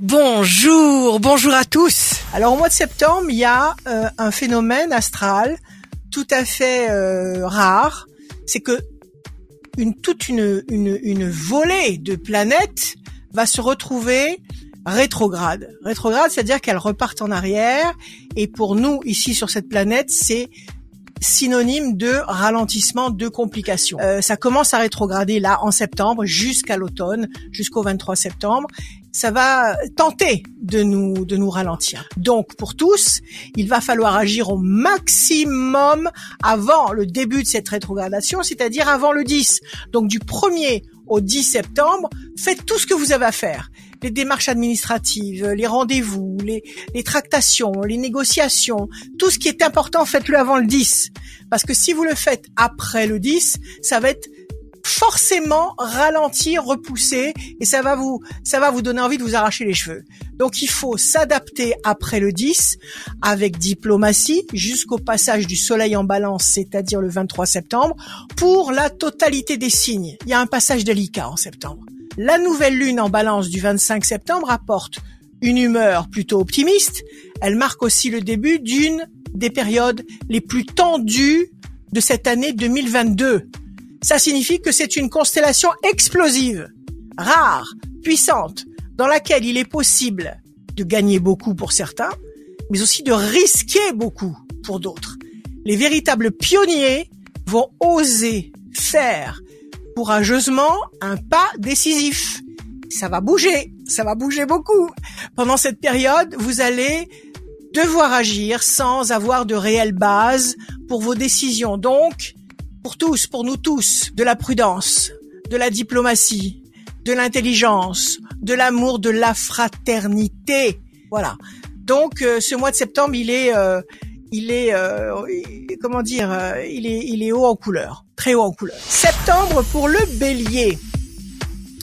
Bonjour, bonjour à tous. Alors au mois de septembre, il y a euh, un phénomène astral tout à fait euh, rare. C'est que une toute une, une, une volée de planètes va se retrouver rétrograde. Rétrograde, c'est-à-dire qu'elles repartent en arrière. Et pour nous, ici sur cette planète, c'est synonyme de ralentissement, de complications. Euh, ça commence à rétrograder là en septembre jusqu'à l'automne, jusqu'au 23 septembre. Ça va tenter de nous de nous ralentir. Donc pour tous, il va falloir agir au maximum avant le début de cette rétrogradation, c'est-à-dire avant le 10. Donc du 1er au 10 septembre, faites tout ce que vous avez à faire les démarches administratives, les rendez-vous, les, les tractations, les négociations, tout ce qui est important, faites-le avant le 10. Parce que si vous le faites après le 10, ça va être forcément ralentir, repousser, et ça va vous, ça va vous donner envie de vous arracher les cheveux. Donc il faut s'adapter après le 10 avec diplomatie jusqu'au passage du soleil en balance, c'est-à-dire le 23 septembre, pour la totalité des signes. Il y a un passage délicat en septembre. La nouvelle lune en balance du 25 septembre apporte une humeur plutôt optimiste. Elle marque aussi le début d'une des périodes les plus tendues de cette année 2022. Ça signifie que c'est une constellation explosive, rare, puissante, dans laquelle il est possible de gagner beaucoup pour certains, mais aussi de risquer beaucoup pour d'autres. Les véritables pionniers vont oser faire courageusement un pas décisif. Ça va bouger, ça va bouger beaucoup. Pendant cette période, vous allez devoir agir sans avoir de réelle base pour vos décisions. Donc, pour tous, pour nous tous, de la prudence, de la diplomatie, de l'intelligence, de l'amour, de la fraternité. Voilà. Donc, euh, ce mois de septembre, il est, euh, il est, euh, comment dire, il est, il est haut en couleur très haut en couleur. Septembre pour le bélier.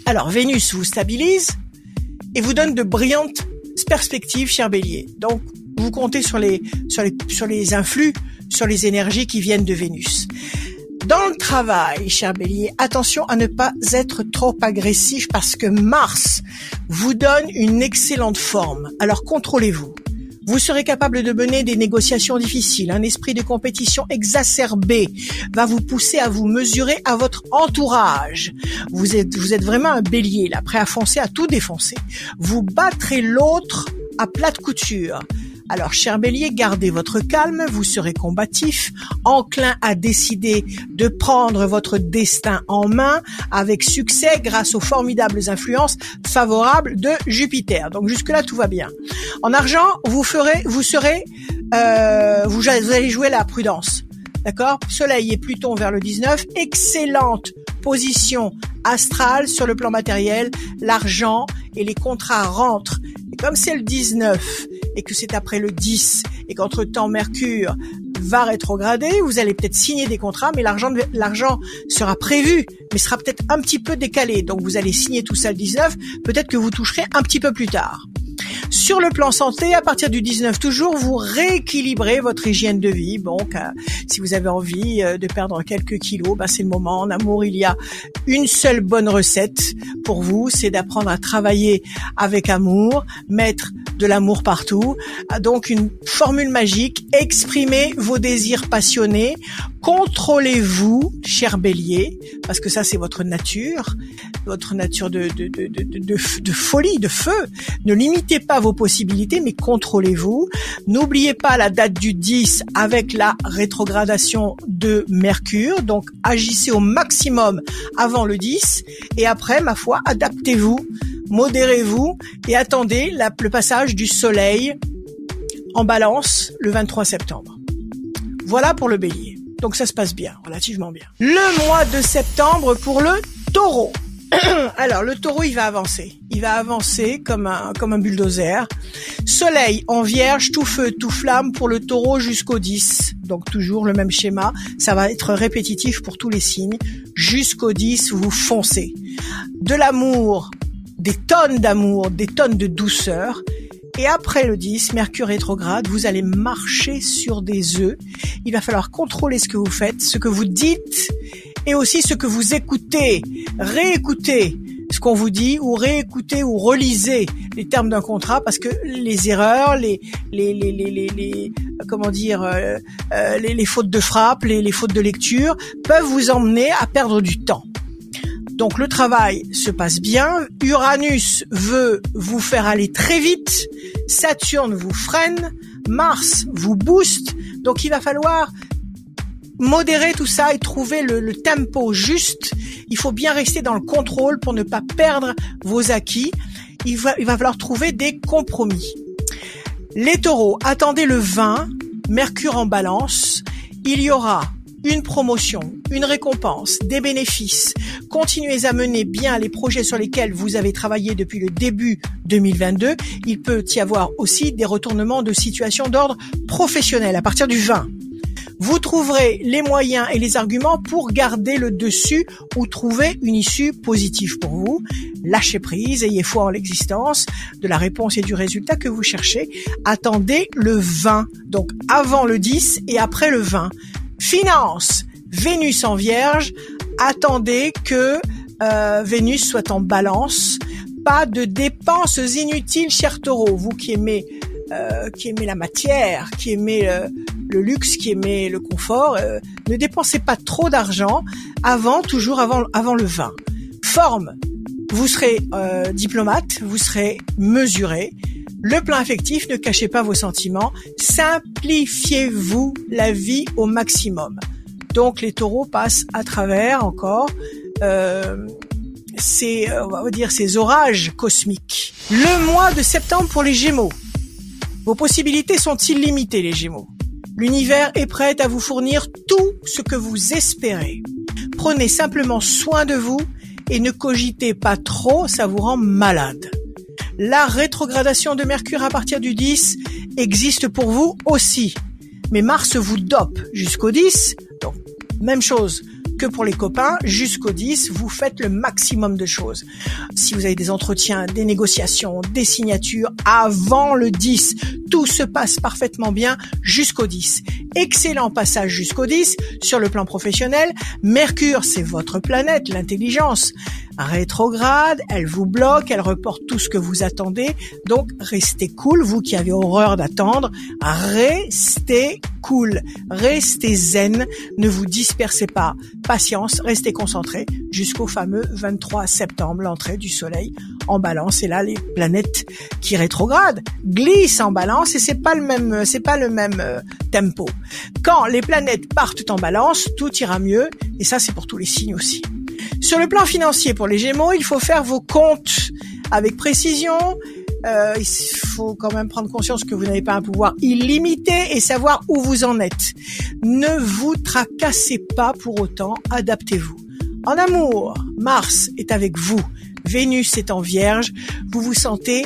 Alors Vénus vous stabilise et vous donne de brillantes perspectives, cher bélier. Donc vous comptez sur les, sur les, sur les influx, sur les énergies qui viennent de Vénus. Dans le travail, cher bélier, attention à ne pas être trop agressif parce que Mars vous donne une excellente forme. Alors contrôlez-vous. Vous serez capable de mener des négociations difficiles. Un esprit de compétition exacerbé va vous pousser à vous mesurer à votre entourage. Vous êtes, vous êtes vraiment un bélier, là, prêt à foncer, à tout défoncer. Vous battrez l'autre à plate couture. Alors, cher bélier, gardez votre calme, vous serez combatif, enclin à décider de prendre votre destin en main avec succès grâce aux formidables influences favorables de Jupiter. Donc jusque-là, tout va bien. En argent, vous ferez, vous serez, euh, vous, vous allez jouer la prudence. D'accord? Soleil et Pluton vers le 19. Excellente position astrale sur le plan matériel. L'argent et les contrats rentrent. Et comme c'est le 19 et que c'est après le 10 et qu'entre-temps Mercure va rétrograder, vous allez peut-être signer des contrats, mais l'argent l'argent sera prévu, mais sera peut-être un petit peu décalé. Donc vous allez signer tout ça le 19, peut-être que vous toucherez un petit peu plus tard. Sur le plan santé, à partir du 19 toujours, vous rééquilibrez votre hygiène de vie. Donc, euh, si vous avez envie euh, de perdre quelques kilos, bah, c'est le moment. En amour, il y a une seule bonne recette pour vous, c'est d'apprendre à travailler avec amour, mettre de l'amour partout. Ah, donc, une formule magique, exprimez vos désirs passionnés, contrôlez-vous, cher bélier, parce que ça, c'est votre nature, votre nature de, de folie, de feu. Ne limitez pas vos possibilités, mais contrôlez-vous. N'oubliez pas la date du 10 avec la rétrogradation de Mercure. Donc, agissez au maximum avant le 10. Et après, ma foi, adaptez-vous, modérez-vous et attendez le passage du Soleil en balance le 23 septembre. Voilà pour le bélier. Donc ça se passe bien, relativement bien. Le mois de septembre pour le taureau. Alors, le taureau, il va avancer. Il va avancer comme un, comme un bulldozer. Soleil en vierge, tout feu, tout flamme pour le taureau jusqu'au 10. Donc, toujours le même schéma. Ça va être répétitif pour tous les signes. Jusqu'au 10, vous foncez. De l'amour, des tonnes d'amour, des tonnes de douceur. Et après le 10, Mercure rétrograde, vous allez marcher sur des œufs. Il va falloir contrôler ce que vous faites, ce que vous dites et aussi ce que vous écoutez. Réécoutez ce qu'on vous dit ou réécoutez ou relisez les termes d'un contrat parce que les erreurs, les les les les, les, comment dire euh, euh, les, les, fautes de frappe, les, les fautes de lecture peuvent vous emmener à perdre du temps. Donc le travail se passe bien. Uranus veut vous faire aller très vite. Saturne vous freine. Mars vous booste. Donc il va falloir modérer tout ça et trouver le, tempo juste. Il faut bien rester dans le contrôle pour ne pas perdre vos acquis. Il va, il va falloir trouver des compromis. Les taureaux, attendez le 20, Mercure en balance. Il y aura une promotion, une récompense, des bénéfices. Continuez à mener bien les projets sur lesquels vous avez travaillé depuis le début 2022. Il peut y avoir aussi des retournements de situation d'ordre professionnel à partir du 20. Vous trouverez les moyens et les arguments pour garder le dessus ou trouver une issue positive pour vous. Lâchez prise, ayez foi en l'existence de la réponse et du résultat que vous cherchez. Attendez le 20, donc avant le 10 et après le 20. Finance, Vénus en Vierge, attendez que euh, Vénus soit en balance. Pas de dépenses inutiles, cher taureau. Vous qui aimez, euh, qui aimez la matière, qui aimez euh, le luxe, qui aimait le confort, euh, ne dépensez pas trop d'argent avant, toujours avant, avant le vin. Forme, vous serez euh, diplomate, vous serez mesuré. Le plan affectif, ne cachez pas vos sentiments. Simplifiez-vous la vie au maximum. Donc les taureaux passent à travers encore euh, ces, on va dire, ces orages cosmiques. Le mois de septembre pour les Gémeaux. Vos possibilités sont illimitées, les Gémeaux. L'univers est prêt à vous fournir tout ce que vous espérez. Prenez simplement soin de vous et ne cogitez pas trop, ça vous rend malade. La rétrogradation de Mercure à partir du 10 existe pour vous aussi. Mais Mars vous dope jusqu'au 10, donc même chose que pour les copains, jusqu'au 10, vous faites le maximum de choses. Si vous avez des entretiens, des négociations, des signatures avant le 10, tout se passe parfaitement bien jusqu'au 10. Excellent passage jusqu'au 10 sur le plan professionnel. Mercure, c'est votre planète, l'intelligence rétrograde, elle vous bloque, elle reporte tout ce que vous attendez. Donc restez cool, vous qui avez horreur d'attendre, restez cool, restez zen, ne vous dispersez pas, patience, restez concentrés jusqu'au fameux 23 septembre, l'entrée du soleil en balance et là les planètes qui rétrogradent glissent en balance et c'est pas le même c'est pas le même euh, tempo. Quand les planètes partent en balance, tout ira mieux et ça c'est pour tous les signes aussi. Sur le plan financier pour les Gémeaux, il faut faire vos comptes avec précision. Euh, il faut quand même prendre conscience que vous n'avez pas un pouvoir illimité et savoir où vous en êtes. Ne vous tracassez pas pour autant, adaptez-vous. En amour, Mars est avec vous, Vénus est en Vierge, vous vous sentez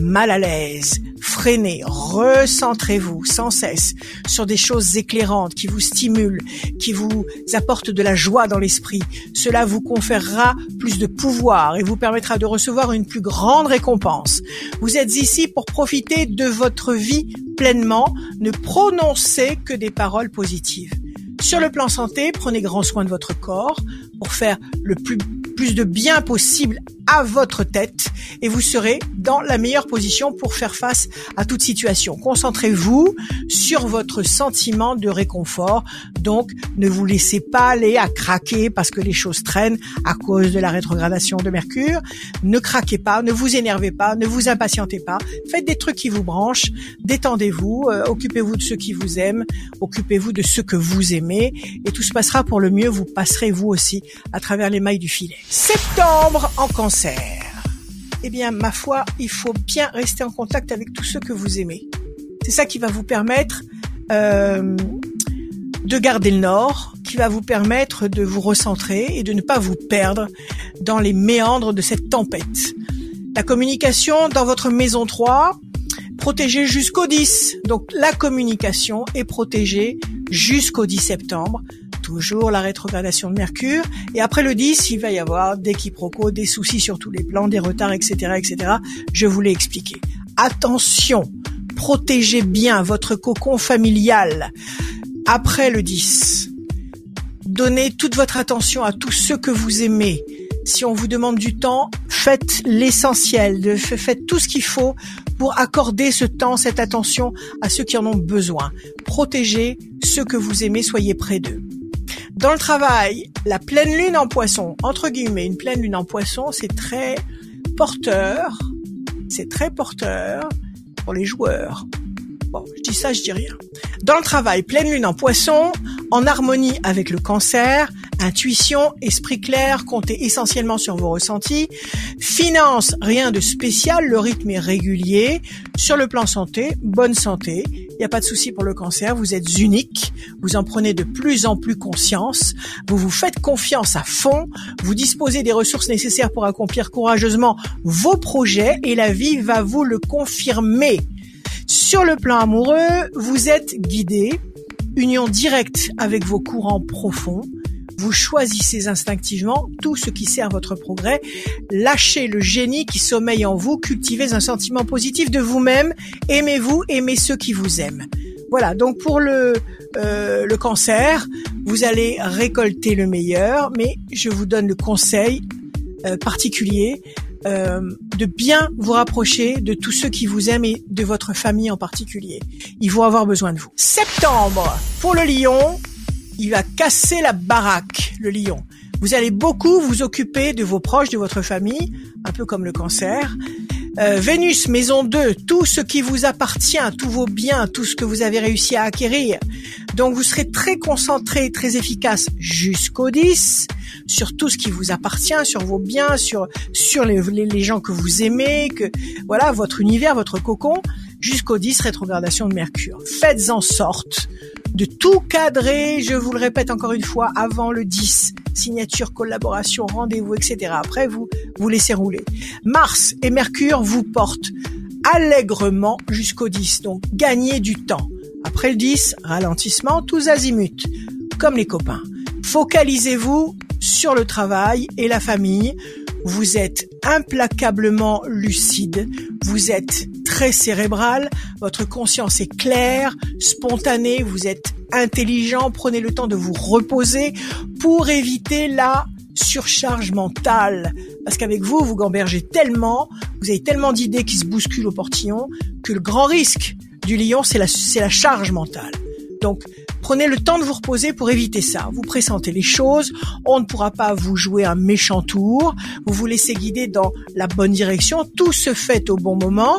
mal à l'aise, freinez, recentrez-vous sans cesse sur des choses éclairantes qui vous stimulent, qui vous apportent de la joie dans l'esprit. Cela vous conférera plus de pouvoir et vous permettra de recevoir une plus grande récompense. Vous êtes ici pour profiter de votre vie pleinement, ne prononcez que des paroles positives. Sur le plan santé, prenez grand soin de votre corps pour faire le plus, plus de bien possible à votre tête et vous serez dans la meilleure position pour faire face à toute situation. Concentrez-vous sur votre sentiment de réconfort. Donc, ne vous laissez pas aller à craquer parce que les choses traînent à cause de la rétrogradation de Mercure. Ne craquez pas, ne vous énervez pas, ne vous impatientez pas. Faites des trucs qui vous branchent, détendez-vous, euh, occupez-vous de ceux qui vous aiment, occupez-vous de ceux que vous aimez et tout se passera pour le mieux. Vous passerez vous aussi à travers les mailles du filet. Septembre en cancer eh bien, ma foi, il faut bien rester en contact avec tous ceux que vous aimez. C'est ça qui va vous permettre euh, de garder le nord, qui va vous permettre de vous recentrer et de ne pas vous perdre dans les méandres de cette tempête. La communication dans votre maison 3, protégée jusqu'au 10. Donc la communication est protégée jusqu'au 10 septembre toujours la rétrogradation de Mercure. Et après le 10, il va y avoir des quiproquos, des soucis sur tous les plans, des retards, etc., etc. Je vous l'ai expliqué. Attention, protégez bien votre cocon familial après le 10. Donnez toute votre attention à tous ceux que vous aimez. Si on vous demande du temps, faites l'essentiel, faites tout ce qu'il faut pour accorder ce temps, cette attention à ceux qui en ont besoin. Protégez ceux que vous aimez, soyez près d'eux. Dans le travail, la pleine lune en poisson, entre guillemets, une pleine lune en poisson, c'est très porteur, c'est très porteur pour les joueurs. Bon, je dis ça, je dis rien. Dans le travail, pleine lune en poisson, en harmonie avec le cancer, intuition, esprit clair, comptez essentiellement sur vos ressentis. Finance, rien de spécial, le rythme est régulier. Sur le plan santé, bonne santé. Il n'y a pas de souci pour le cancer, vous êtes unique, vous en prenez de plus en plus conscience, vous vous faites confiance à fond, vous disposez des ressources nécessaires pour accomplir courageusement vos projets et la vie va vous le confirmer. Sur le plan amoureux, vous êtes guidé, union directe avec vos courants profonds. Vous choisissez instinctivement tout ce qui sert votre progrès. Lâchez le génie qui sommeille en vous. Cultivez un sentiment positif de vous-même. Aimez-vous, aimez ceux qui vous aiment. Voilà. Donc pour le euh, le cancer, vous allez récolter le meilleur, mais je vous donne le conseil euh, particulier euh, de bien vous rapprocher de tous ceux qui vous aiment et de votre famille en particulier. Ils vont avoir besoin de vous. Septembre, pour le lion, il va casser la baraque, le lion. Vous allez beaucoup vous occuper de vos proches, de votre famille, un peu comme le cancer. Euh, Vénus, maison 2, tout ce qui vous appartient, tous vos biens, tout ce que vous avez réussi à acquérir. Donc vous serez très concentré, très efficace jusqu'au 10 sur tout ce qui vous appartient, sur vos biens, sur sur les, les, gens que vous aimez, que voilà votre univers, votre cocon, jusqu'au 10 rétrogradation de Mercure. Faites en sorte de tout cadrer, je vous le répète encore une fois, avant le 10. Signature, collaboration, rendez-vous, etc. Après, vous vous laissez rouler. Mars et Mercure vous portent allègrement jusqu'au 10. Donc, gagnez du temps. Après le 10, ralentissement, tous azimuts, comme les copains. Focalisez-vous sur le travail et la famille. Vous êtes implacablement lucide, vous êtes très cérébral, votre conscience est claire, spontanée, vous êtes intelligent, prenez le temps de vous reposer pour éviter la surcharge mentale. Parce qu'avec vous, vous gambergez tellement, vous avez tellement d'idées qui se bousculent au portillon, que le grand risque du lion, c'est la, charge mentale. Donc, prenez le temps de vous reposer pour éviter ça. Vous pressentez les choses, on ne pourra pas vous jouer un méchant tour, vous vous laissez guider dans la bonne direction, tout se fait au bon moment,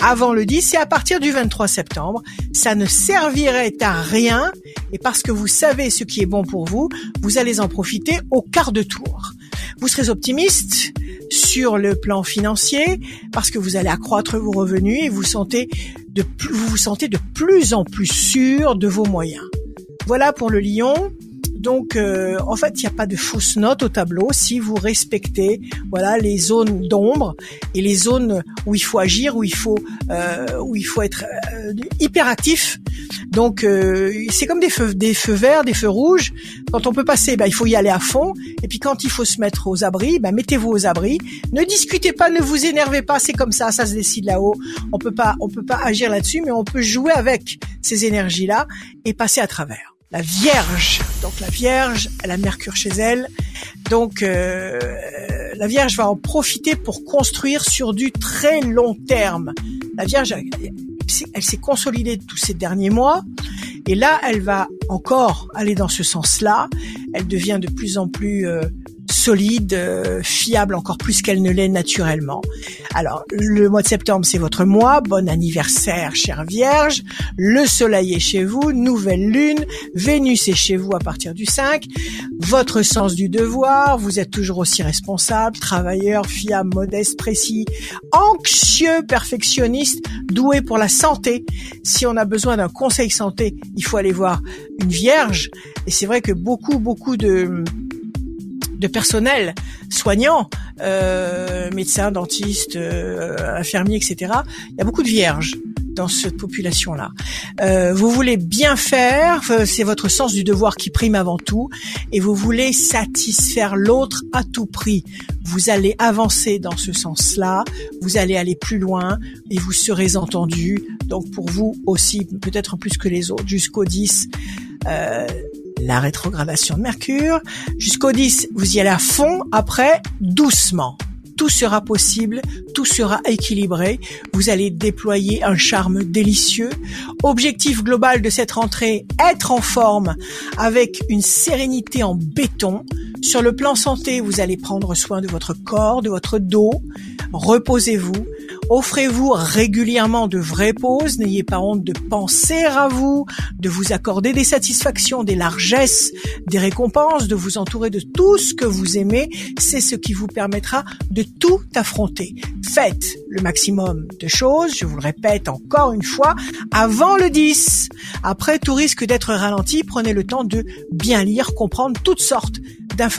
avant le 10 et à partir du 23 septembre, ça ne servirait à rien et parce que vous savez ce qui est bon pour vous, vous allez en profiter au quart de tour. Vous serez optimiste sur le plan financier parce que vous allez accroître vos revenus et vous sentez de vous vous sentez de plus en plus sûr de vos moyens. Voilà pour le lion. Donc, euh, en fait, il n'y a pas de fausses notes au tableau si vous respectez, voilà, les zones d'ombre et les zones où il faut agir, où il faut, euh, où il faut être euh, hyper actif. Donc, euh, c'est comme des feux, des feux verts, des feux rouges. Quand on peut passer, ben, il faut y aller à fond. Et puis, quand il faut se mettre aux abris, ben, mettez-vous aux abris. Ne discutez pas, ne vous énervez pas. C'est comme ça, ça se décide là-haut. On peut pas, on peut pas agir là-dessus, mais on peut jouer avec ces énergies-là et passer à travers la Vierge. Donc la Vierge, elle a Mercure chez elle. Donc euh, la Vierge va en profiter pour construire sur du très long terme. La Vierge, elle, s'est consolidée tous ces derniers mois. Et là, elle va encore aller dans ce sens-là. Elle devient de plus en plus euh, solide, euh, fiable encore plus qu'elle ne l'est naturellement. Alors, le mois de septembre, c'est votre mois. Bon anniversaire, chère Vierge. Le soleil est chez vous, nouvelle lune. Vénus est chez vous à partir du 5. Votre sens du devoir, vous êtes toujours aussi responsable, travailleur, fiable, modeste, précis, anxieux, perfectionniste, doué pour la santé. Si on a besoin d'un conseil santé, il faut aller voir une Vierge. Et c'est vrai que beaucoup, beaucoup de de personnel soignant, euh, médecins, dentistes, euh, infirmiers, etc. Il y a beaucoup de vierges dans cette population-là. Euh, vous voulez bien faire, euh, c'est votre sens du devoir qui prime avant tout, et vous voulez satisfaire l'autre à tout prix. Vous allez avancer dans ce sens-là, vous allez aller plus loin, et vous serez entendu. Donc pour vous aussi, peut-être plus que les autres, jusqu'au 10. Euh, la rétrogradation de Mercure. Jusqu'au 10, vous y allez à fond, après, doucement tout sera possible, tout sera équilibré, vous allez déployer un charme délicieux. Objectif global de cette rentrée, être en forme avec une sérénité en béton. Sur le plan santé, vous allez prendre soin de votre corps, de votre dos, reposez-vous, Offrez-vous régulièrement de vraies pauses, n'ayez pas honte de penser à vous, de vous accorder des satisfactions, des largesses, des récompenses, de vous entourer de tout ce que vous aimez, c'est ce qui vous permettra de tout affronter. Faites le maximum de choses, je vous le répète encore une fois, avant le 10. Après, tout risque d'être ralenti, prenez le temps de bien lire, comprendre toutes sortes d'informations.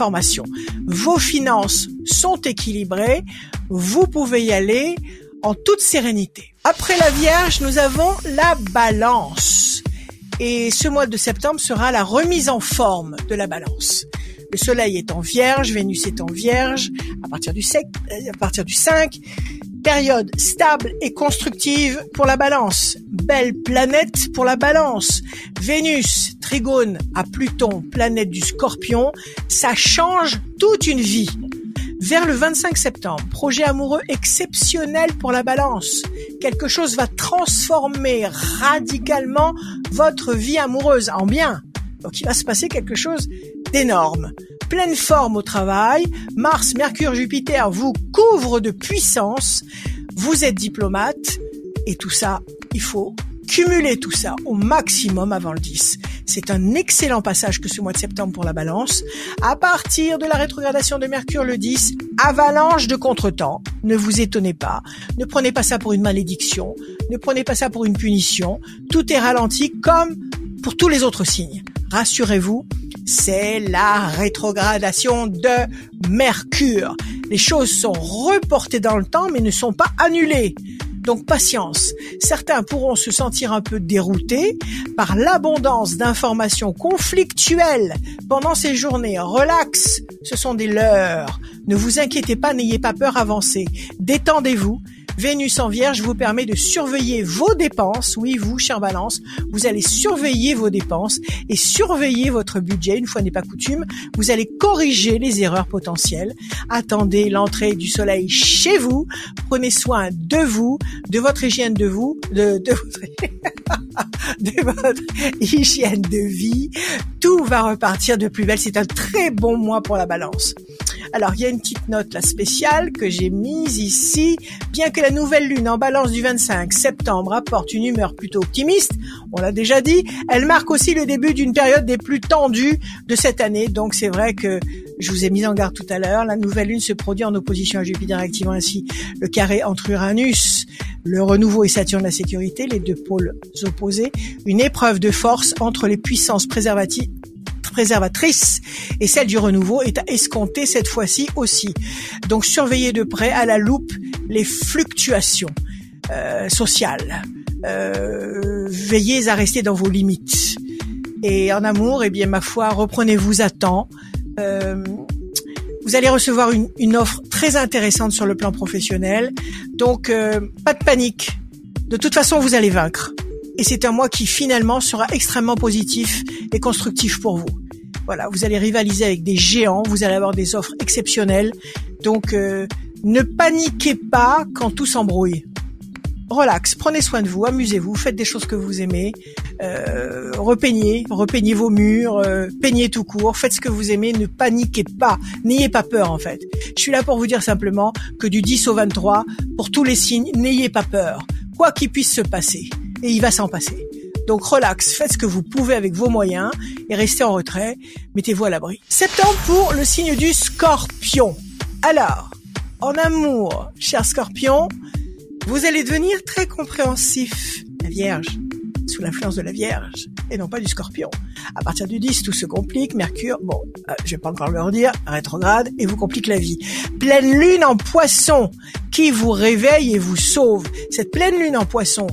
Vos finances sont équilibrées, vous pouvez y aller en toute sérénité. Après la Vierge, nous avons la Balance. Et ce mois de septembre sera la remise en forme de la Balance. Le Soleil est en Vierge, Vénus est en Vierge à partir du 5, euh, à partir du 5. Période stable et constructive pour la Balance. Belle planète pour la Balance. Vénus, Trigone à Pluton, planète du Scorpion, ça change toute une vie vers le 25 septembre. Projet amoureux exceptionnel pour la balance. Quelque chose va transformer radicalement votre vie amoureuse en bien. Donc il va se passer quelque chose d'énorme. Pleine forme au travail, Mars, Mercure, Jupiter vous couvrent de puissance, vous êtes diplomate, et tout ça, il faut cumuler tout ça au maximum avant le 10. C'est un excellent passage que ce mois de septembre pour la balance. À partir de la rétrogradation de Mercure le 10, avalanche de contretemps. Ne vous étonnez pas. Ne prenez pas ça pour une malédiction. Ne prenez pas ça pour une punition. Tout est ralenti comme pour tous les autres signes. Rassurez-vous, c'est la rétrogradation de Mercure. Les choses sont reportées dans le temps mais ne sont pas annulées. Donc patience. Certains pourront se sentir un peu déroutés par l'abondance d'informations conflictuelles pendant ces journées. Relax, ce sont des leurs. Ne vous inquiétez pas, n'ayez pas peur, avancez. Détendez-vous Vénus en Vierge vous permet de surveiller vos dépenses. Oui, vous, cher Balance, vous allez surveiller vos dépenses et surveiller votre budget. Une fois n'est pas coutume, vous allez corriger les erreurs potentielles. Attendez l'entrée du soleil chez vous. Prenez soin de vous, de votre hygiène de vous, de, de votre, de votre hygiène de vie. Tout va repartir de plus belle. C'est un très bon mois pour la Balance. Alors, il y a une petite note là spéciale que j'ai mise ici. Bien que la nouvelle lune en balance du 25 septembre apporte une humeur plutôt optimiste, on l'a déjà dit, elle marque aussi le début d'une période des plus tendues de cette année. Donc c'est vrai que je vous ai mis en garde tout à l'heure, la nouvelle lune se produit en opposition à Jupiter, activant ainsi le carré entre Uranus, le renouveau et Saturne la sécurité, les deux pôles opposés, une épreuve de force entre les puissances préservatives préservatrice et celle du renouveau est à escompter cette fois-ci aussi. Donc surveillez de près à la loupe les fluctuations euh, sociales. Euh, veillez à rester dans vos limites. Et en amour, eh bien ma foi, reprenez-vous à temps. Euh, vous allez recevoir une, une, offre très intéressante sur le plan professionnel. Donc pas de panique. De toute façon, vous allez vaincre. Et c'est un mois qui finalement sera extrêmement positif et constructif pour vous. Voilà, vous allez rivaliser avec des géants, vous allez avoir des offres exceptionnelles. Donc, euh, ne paniquez pas quand tout s'embrouille. Relax, prenez soin de vous, amusez-vous, faites des choses que vous aimez, euh, repeignez, repeignez vos murs, euh, peignez tout court, faites ce que vous aimez, ne paniquez pas, n'ayez pas peur en fait. Je suis là pour vous dire simplement que du 10 au 23, pour tous les signes, n'ayez pas peur, quoi qu'il puisse se passer, et il va s'en passer. Donc relax, faites ce que vous pouvez avec vos moyens et restez en retrait, mettez-vous à l'abri. Septembre pour le signe du scorpion. Alors, en amour, cher scorpion, vous allez devenir très compréhensif. La Vierge, sous l'influence de la Vierge, et non pas du scorpion. À partir du 10, tout se complique. Mercure, bon, euh, je vais pas encore le redire, rétrograde, et vous complique la vie. Pleine lune en poisson, qui vous réveille et vous sauve. Cette pleine lune en poisson,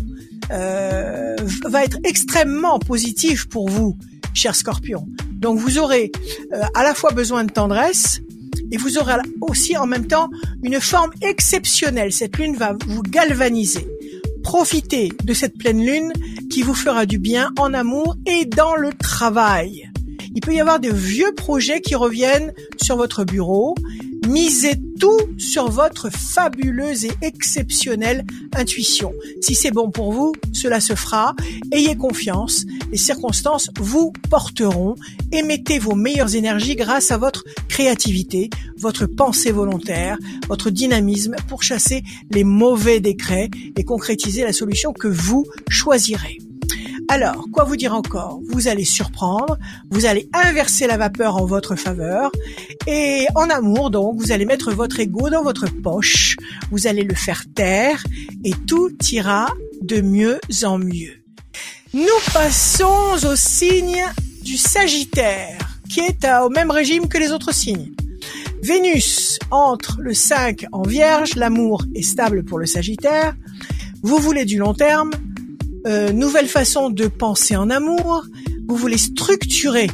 euh, va être extrêmement positif pour vous, cher Scorpion. Donc vous aurez euh, à la fois besoin de tendresse et vous aurez aussi en même temps une forme exceptionnelle. Cette lune va vous galvaniser. Profitez de cette pleine lune qui vous fera du bien en amour et dans le travail. Il peut y avoir de vieux projets qui reviennent sur votre bureau. Misez tout sur votre fabuleuse et exceptionnelle intuition. Si c'est bon pour vous, cela se fera. Ayez confiance. Les circonstances vous porteront. Émettez vos meilleures énergies grâce à votre créativité, votre pensée volontaire, votre dynamisme pour chasser les mauvais décrets et concrétiser la solution que vous choisirez. Alors, quoi vous dire encore? Vous allez surprendre, vous allez inverser la vapeur en votre faveur, et en amour, donc, vous allez mettre votre ego dans votre poche, vous allez le faire taire, et tout ira de mieux en mieux. Nous passons au signe du Sagittaire, qui est au même régime que les autres signes. Vénus entre le 5 en Vierge, l'amour est stable pour le Sagittaire. Vous voulez du long terme, euh, nouvelle façon de penser en amour, vous voulez structurer,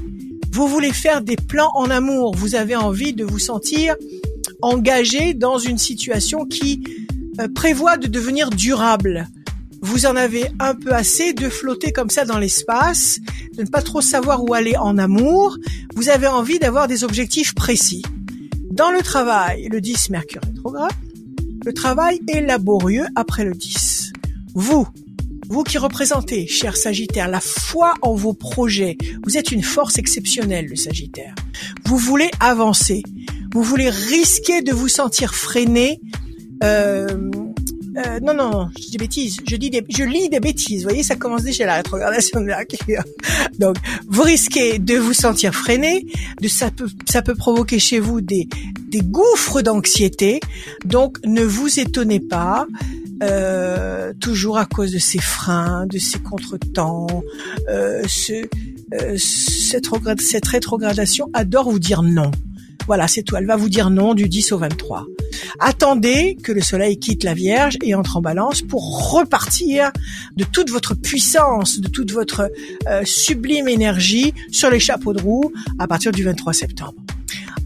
vous voulez faire des plans en amour, vous avez envie de vous sentir engagé dans une situation qui euh, prévoit de devenir durable. Vous en avez un peu assez de flotter comme ça dans l'espace, de ne pas trop savoir où aller en amour. Vous avez envie d'avoir des objectifs précis. Dans le travail, le 10 Mercure rétrograde, le travail est laborieux après le 10. Vous, vous qui représentez, cher Sagittaire, la foi en vos projets, vous êtes une force exceptionnelle, le Sagittaire. Vous voulez avancer. Vous voulez risquer de vous sentir freiné. Euh, euh, non, non, non, je dis des bêtises. Je dis des, je lis des bêtises. Vous voyez, ça commence déjà la rétrogradation de Mercure. Donc, vous risquez de vous sentir freiné. De ça peut, ça peut provoquer chez vous des, des gouffres d'anxiété. Donc, ne vous étonnez pas. Euh, toujours à cause de ses freins, de ses contretemps. Euh, ce, euh, cette, rétrogradation adore vous dire non. Voilà, c'est tout. Elle va vous dire non du 10 au 23. Attendez que le soleil quitte la Vierge et entre en balance pour repartir de toute votre puissance, de toute votre euh, sublime énergie sur les chapeaux de roue à partir du 23 septembre.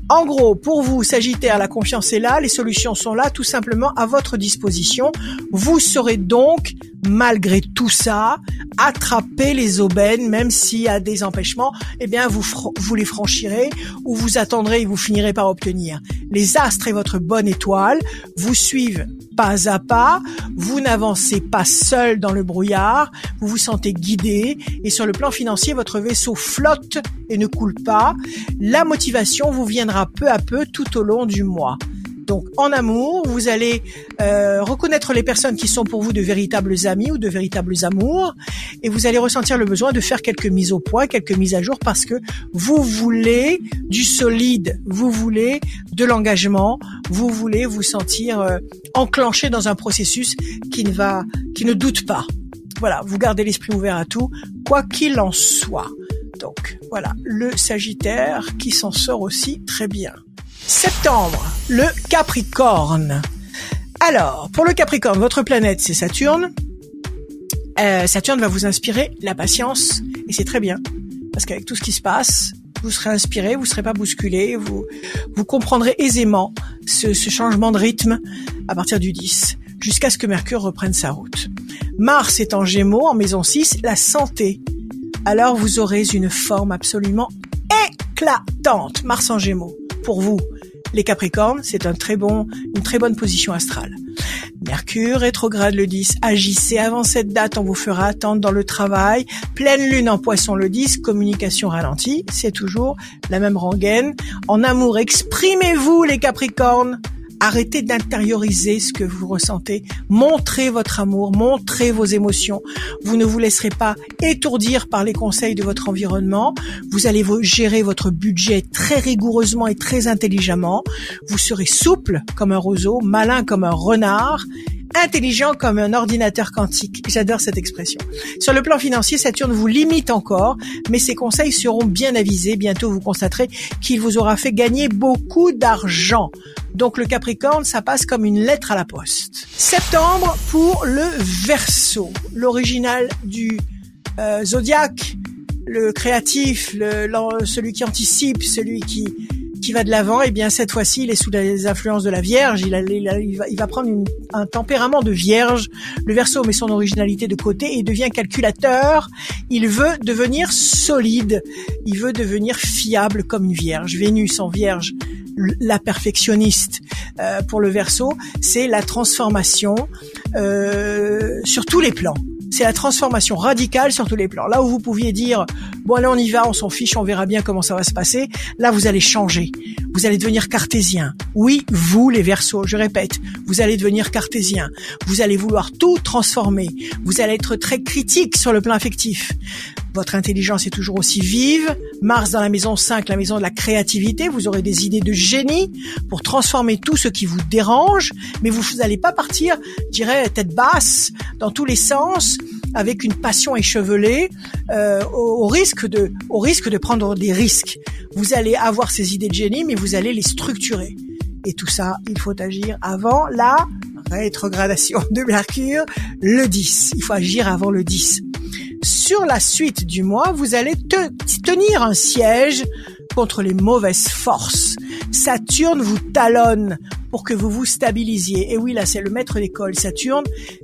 En gros, pour vous, Sagittaire, la confiance est là, les solutions sont là, tout simplement à votre disposition. Vous saurez donc, malgré tout ça, attraper les aubaines, même s'il y a des empêchements, eh bien, vous, vous les franchirez ou vous attendrez et vous finirez par obtenir. Les astres et votre bonne étoile vous suivent pas à pas, vous n'avancez pas seul dans le brouillard, vous vous sentez guidé et sur le plan financier, votre vaisseau flotte et ne coule pas. La motivation vous viendra peu à peu tout au long du mois. Donc en amour, vous allez euh, reconnaître les personnes qui sont pour vous de véritables amis ou de véritables amours, et vous allez ressentir le besoin de faire quelques mises au point, quelques mises à jour, parce que vous voulez du solide, vous voulez de l'engagement, vous voulez vous sentir euh, enclenché dans un processus qui ne va, qui ne doute pas. Voilà, vous gardez l'esprit ouvert à tout, quoi qu'il en soit. Donc voilà, le Sagittaire qui s'en sort aussi très bien. Septembre, le Capricorne. Alors, pour le Capricorne, votre planète, c'est Saturne. Euh, Saturne va vous inspirer la patience, et c'est très bien, parce qu'avec tout ce qui se passe, vous serez inspiré, vous serez pas bousculé, vous vous comprendrez aisément ce, ce changement de rythme à partir du 10, jusqu'à ce que Mercure reprenne sa route. Mars est en Gémeaux, en maison 6, la santé. Alors vous aurez une forme absolument éclatante, Mars en Gémeaux pour vous. Les Capricornes, c'est un très bon, une très bonne position astrale. Mercure rétrograde le 10. Agissez avant cette date, on vous fera attendre dans le travail. Pleine lune en poisson le 10, communication ralentie, c'est toujours la même rengaine. En amour, exprimez-vous les Capricornes. Arrêtez d'intérioriser ce que vous ressentez. Montrez votre amour, montrez vos émotions. Vous ne vous laisserez pas étourdir par les conseils de votre environnement. Vous allez gérer votre budget très rigoureusement et très intelligemment. Vous serez souple comme un roseau, malin comme un renard intelligent comme un ordinateur quantique. J'adore cette expression. Sur le plan financier, Saturne vous limite encore, mais ses conseils seront bien avisés. Bientôt, vous constaterez qu'il vous aura fait gagner beaucoup d'argent. Donc le Capricorne, ça passe comme une lettre à la poste. Septembre pour le Verseau, l'original du euh, zodiaque, le créatif, le, celui qui anticipe, celui qui qui va de l'avant, et eh bien cette fois-ci, il est sous les influences de la Vierge. Il, va, prendre un tempérament de Vierge. Le Verseau met son originalité de côté et devient calculateur. Il veut devenir solide. Il veut devenir fiable comme une Vierge. Vénus en Vierge, la perfectionniste euh, pour le Verseau, c'est la transformation euh, sur tous les plans c'est la transformation radicale sur tous les plans. Là où vous pouviez dire, bon allez on y va, on s'en fiche, on verra bien comment ça va se passer, là vous allez changer. Vous allez devenir cartésien. Oui, vous les versos, je répète, vous allez devenir cartésien. Vous allez vouloir tout transformer. Vous allez être très critique sur le plan affectif. Votre intelligence est toujours aussi vive. Mars dans la maison 5, la maison de la créativité. Vous aurez des idées de génie pour transformer tout ce qui vous dérange. Mais vous n'allez pas partir, je dirais, tête basse, dans tous les sens, avec une passion échevelée, euh, au, risque de, au risque de prendre des risques. Vous allez avoir ces idées de génie, mais vous allez les structurer. Et tout ça, il faut agir avant la rétrogradation de Mercure, le 10. Il faut agir avant le 10 sur la suite du mois, vous allez tenir un siège contre les mauvaises forces. Saturne vous talonne pour que vous vous stabilisiez. Et oui, là, c'est le maître d'école, Saturne,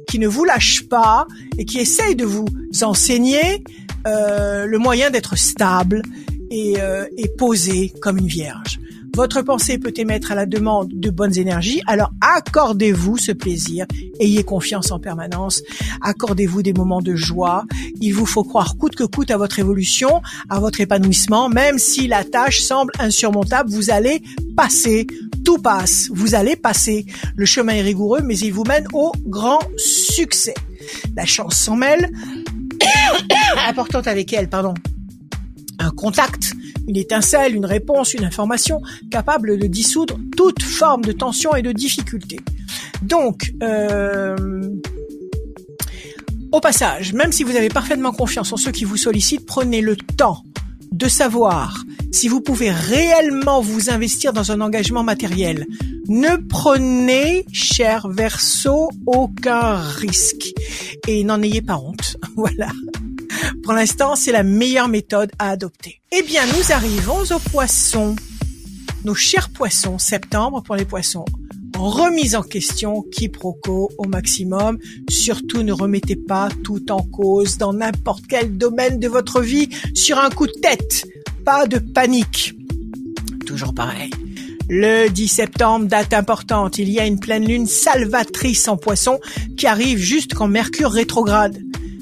qui ne vous lâche pas et qui essaye de vous enseigner euh, le moyen d'être stable et, euh, et posé comme une vierge. Votre pensée peut émettre à la demande de bonnes énergies, alors accordez-vous ce plaisir, ayez confiance en permanence, accordez-vous des moments de joie. Il vous faut croire coûte que coûte à votre évolution, à votre épanouissement, même si la tâche semble insurmontable, vous allez passer, tout passe, vous allez passer. Le chemin est rigoureux, mais il vous mène au grand succès. La chance s'en mêle, importante avec elle, pardon un contact, une étincelle, une réponse, une information capable de dissoudre toute forme de tension et de difficulté. Donc, euh, au passage, même si vous avez parfaitement confiance en ceux qui vous sollicitent, prenez le temps de savoir si vous pouvez réellement vous investir dans un engagement matériel. Ne prenez, cher verso, aucun risque et n'en ayez pas honte. Voilà. Pour l'instant, c'est la meilleure méthode à adopter. Eh bien, nous arrivons aux poissons. Nos chers poissons, septembre pour les poissons. Remise en question, quiproquo au maximum. Surtout ne remettez pas tout en cause dans n'importe quel domaine de votre vie sur un coup de tête. Pas de panique. Toujours pareil. Le 10 septembre, date importante, il y a une pleine lune salvatrice en poisson qui arrive juste quand Mercure rétrograde.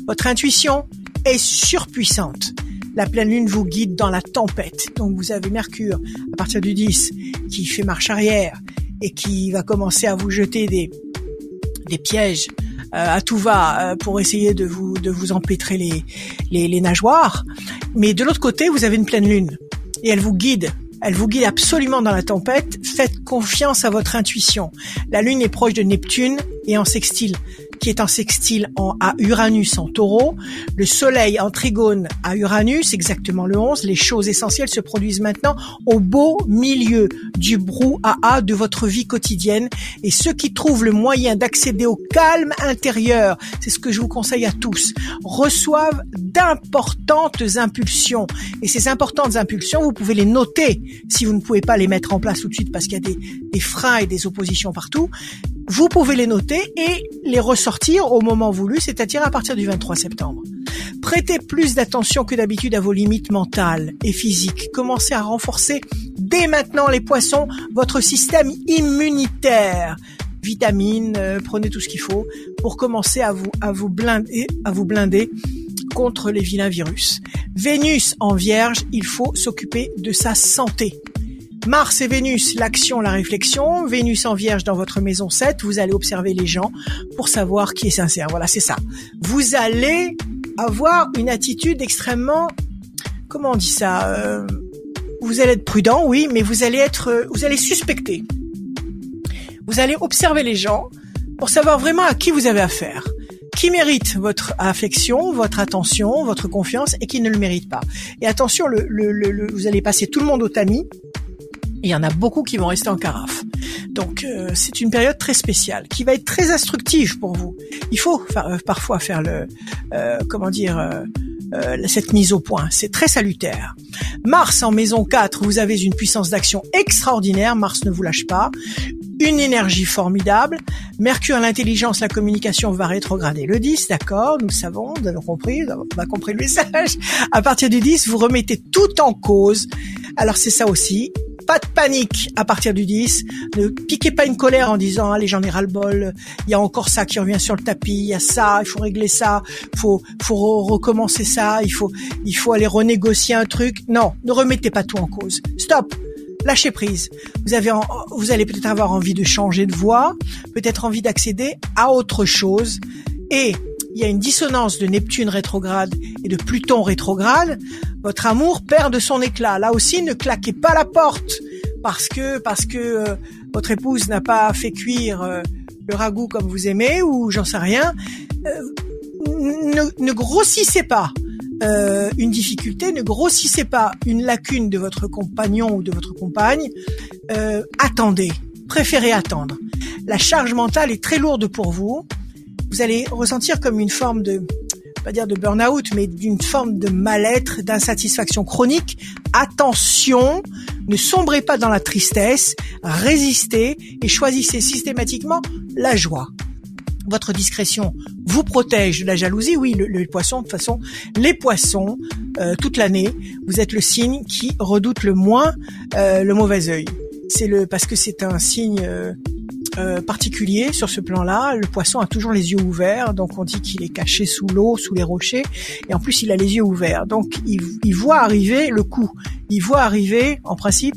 Votre intuition, est surpuissante. La pleine lune vous guide dans la tempête. Donc vous avez Mercure à partir du 10 qui fait marche arrière et qui va commencer à vous jeter des, des pièges euh, à tout va euh, pour essayer de vous de vous empêtrer les, les, les nageoires. Mais de l'autre côté, vous avez une pleine lune et elle vous guide elle vous guide absolument dans la tempête. Faites confiance à votre intuition. La Lune est proche de Neptune et en sextile qui est en sextile en, à Uranus en taureau, le soleil en trigone à Uranus, exactement le 11, les choses essentielles se produisent maintenant au beau milieu du brouhaha de votre vie quotidienne. Et ceux qui trouvent le moyen d'accéder au calme intérieur, c'est ce que je vous conseille à tous, reçoivent d'importantes impulsions. Et ces importantes impulsions, vous pouvez les noter si vous ne pouvez pas les mettre en place tout de suite parce qu'il y a des, des freins et des oppositions partout, vous pouvez les noter et les ressortir au moment voulu, c'est-à-dire à partir du 23 septembre. Prêtez plus d'attention que d'habitude à vos limites mentales et physiques. Commencez à renforcer dès maintenant les poissons votre système immunitaire. Vitamines, euh, prenez tout ce qu'il faut pour commencer à vous à vous blinder à vous blinder contre les vilains virus. Vénus en Vierge, il faut s'occuper de sa santé. Mars et Vénus, l'action, la réflexion. Vénus en Vierge dans votre maison 7, vous allez observer les gens pour savoir qui est sincère. Voilà, c'est ça. Vous allez avoir une attitude extrêmement, comment on dit ça euh, Vous allez être prudent, oui, mais vous allez être, vous allez suspecter. Vous allez observer les gens pour savoir vraiment à qui vous avez affaire qui mérite votre affection, votre attention, votre confiance et qui ne le mérite pas. Et attention, le, le, le, vous allez passer tout le monde au tamis il y en a beaucoup qui vont rester en carafe. Donc euh, c'est une période très spéciale qui va être très instructive pour vous. Il faut euh, parfois faire le euh, comment dire euh, cette mise au point. C'est très salutaire. Mars en maison 4, vous avez une puissance d'action extraordinaire. Mars ne vous lâche pas. Une énergie formidable. Mercure, l'intelligence, la communication va rétrograder le 10, d'accord, nous savons, nous avons compris, on a compris le message. À partir du 10, vous remettez tout en cause. Alors c'est ça aussi, pas de panique à partir du 10. Ne piquez pas une colère en disant allez j'en ai ras le bol. Il y a encore ça qui revient sur le tapis. Il y a ça, il faut régler ça. Faut faut recommencer ça. Il faut il faut aller renégocier un truc. Non, ne remettez pas tout en cause. Stop. Lâchez prise. Vous avez vous allez peut-être avoir envie de changer de voie, peut-être envie d'accéder à autre chose et il y a une dissonance de Neptune rétrograde et de Pluton rétrograde, votre amour perd de son éclat. Là aussi, ne claquez pas la porte parce que parce que euh, votre épouse n'a pas fait cuire euh, le ragoût comme vous aimez ou j'en sais rien. Euh, ne, ne, grossissez pas une difficulté, ne grossissez pas une lacune de votre compagnon ou de votre compagne. attendez, préférez attendre. La charge mentale est très lourde pour vous vous allez ressentir comme une forme de pas dire de burn-out, mais d'une forme de mal-être, d'insatisfaction chronique. Attention, ne sombrez pas dans la tristesse, résistez et choisissez systématiquement la joie. Votre discrétion vous protège de la jalousie. Oui, le, poisson, de toute façon, les poissons, euh, toute l'année, vous êtes le signe qui redoute le moins euh, le mauvais œil. C'est le parce que c'est un signe euh, euh, particulier sur ce plan-là. Le poisson a toujours les yeux ouverts, donc on dit qu'il est caché sous l'eau, sous les rochers, et en plus il a les yeux ouverts. Donc il, il voit arriver le coup, il voit arriver, en principe,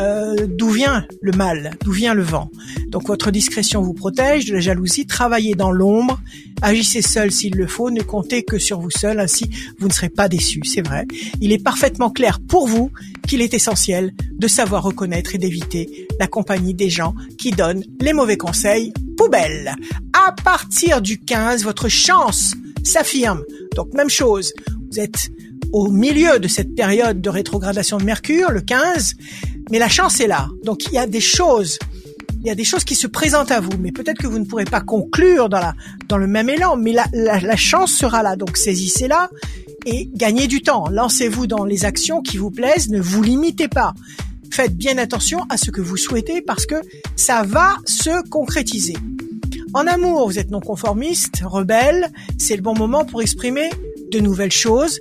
euh, d'où vient le mal, d'où vient le vent? Donc votre discrétion vous protège de la jalousie, travaillez dans l'ombre, agissez seul s'il le faut, ne comptez que sur vous seul, ainsi vous ne serez pas déçu, c'est vrai. Il est parfaitement clair pour vous qu'il est essentiel de savoir reconnaître et d'éviter la compagnie des gens qui donnent les mauvais conseils poubelle. À partir du 15, votre chance s'affirme. Donc même chose, vous êtes au milieu de cette période de rétrogradation de Mercure, le 15, mais la chance est là. Donc il y a des choses, il y a des choses qui se présentent à vous, mais peut-être que vous ne pourrez pas conclure dans la dans le même élan, mais la, la, chance sera là. Donc saisissez-la et gagnez du temps. Lancez-vous dans les actions qui vous plaisent, ne vous limitez pas. Faites bien attention à ce que vous souhaitez parce que ça va se concrétiser. En amour, vous êtes non conformiste, rebelle, c'est le bon moment pour exprimer de nouvelles choses,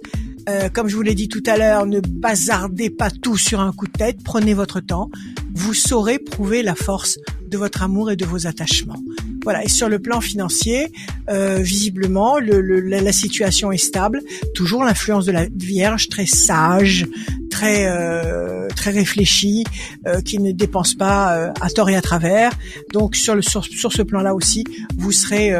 euh, comme je vous l'ai dit tout à l'heure, ne bazardez pas tout sur un coup de tête, prenez votre temps. Vous saurez prouver la force de votre amour et de vos attachements. Voilà. Et sur le plan financier, euh, visiblement, le, la, situation est stable. Toujours l'influence de la Vierge, très sage, très euh, très réfléchie, euh, qui ne dépense pas euh, à tort et à travers. Donc sur le sur, sur ce plan-là aussi, vous serez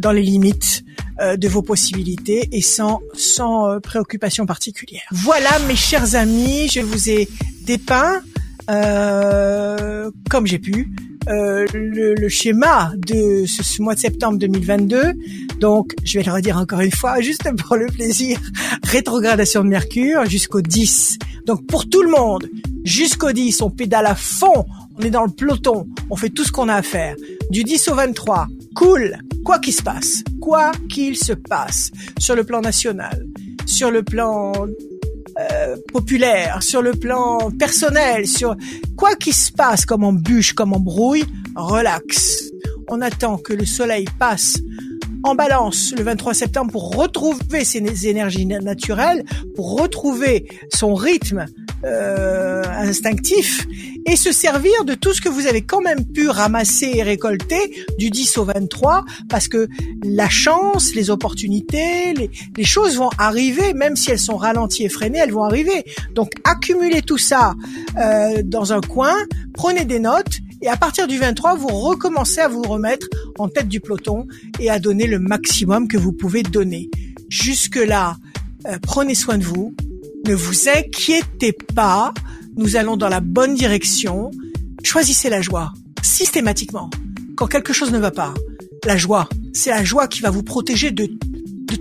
dans les limites euh, de vos possibilités et sans sans euh, préoccupation particulière. Voilà mes chers amis, je vous ai dépeint euh, comme j'ai pu le, le, schéma de ce, ce, mois de septembre 2022. Donc, je vais le redire encore une fois, juste pour le plaisir, rétrogradation de Mercure jusqu'au 10. Donc, pour tout le monde, jusqu'au 10, on pédale à fond, on est dans le peloton, on fait tout ce qu'on a à faire. Du 10 au 23, cool, quoi qu'il se passe, quoi qu'il se passe, sur le plan national, sur le plan euh, populaire, sur le plan personnel, sur quoi qu'il se passe comme embûche, comme embrouille, relax. On attend que le soleil passe en balance le 23 septembre pour retrouver ses énergies naturelles, pour retrouver son rythme euh, instinctif et se servir de tout ce que vous avez quand même pu ramasser et récolter du 10 au 23 parce que la chance, les opportunités, les, choses vont arriver même si elles sont ralenties et freinées, elles vont arriver. Donc accumulez tout ça euh, dans un coin, prenez des notes et à partir du 23, vous recommencez à vous remettre en tête du peloton et à donner le maximum que vous pouvez donner. Jusque-là, euh, prenez soin de vous, ne vous inquiétez pas, nous allons dans la bonne direction. Choisissez la joie, systématiquement. Quand quelque chose ne va pas, la joie, c'est la joie qui va vous protéger de,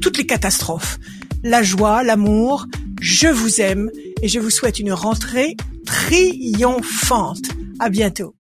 toutes les catastrophes. La joie, l'amour, je vous aime et je vous souhaite une rentrée triomphante. À bientôt.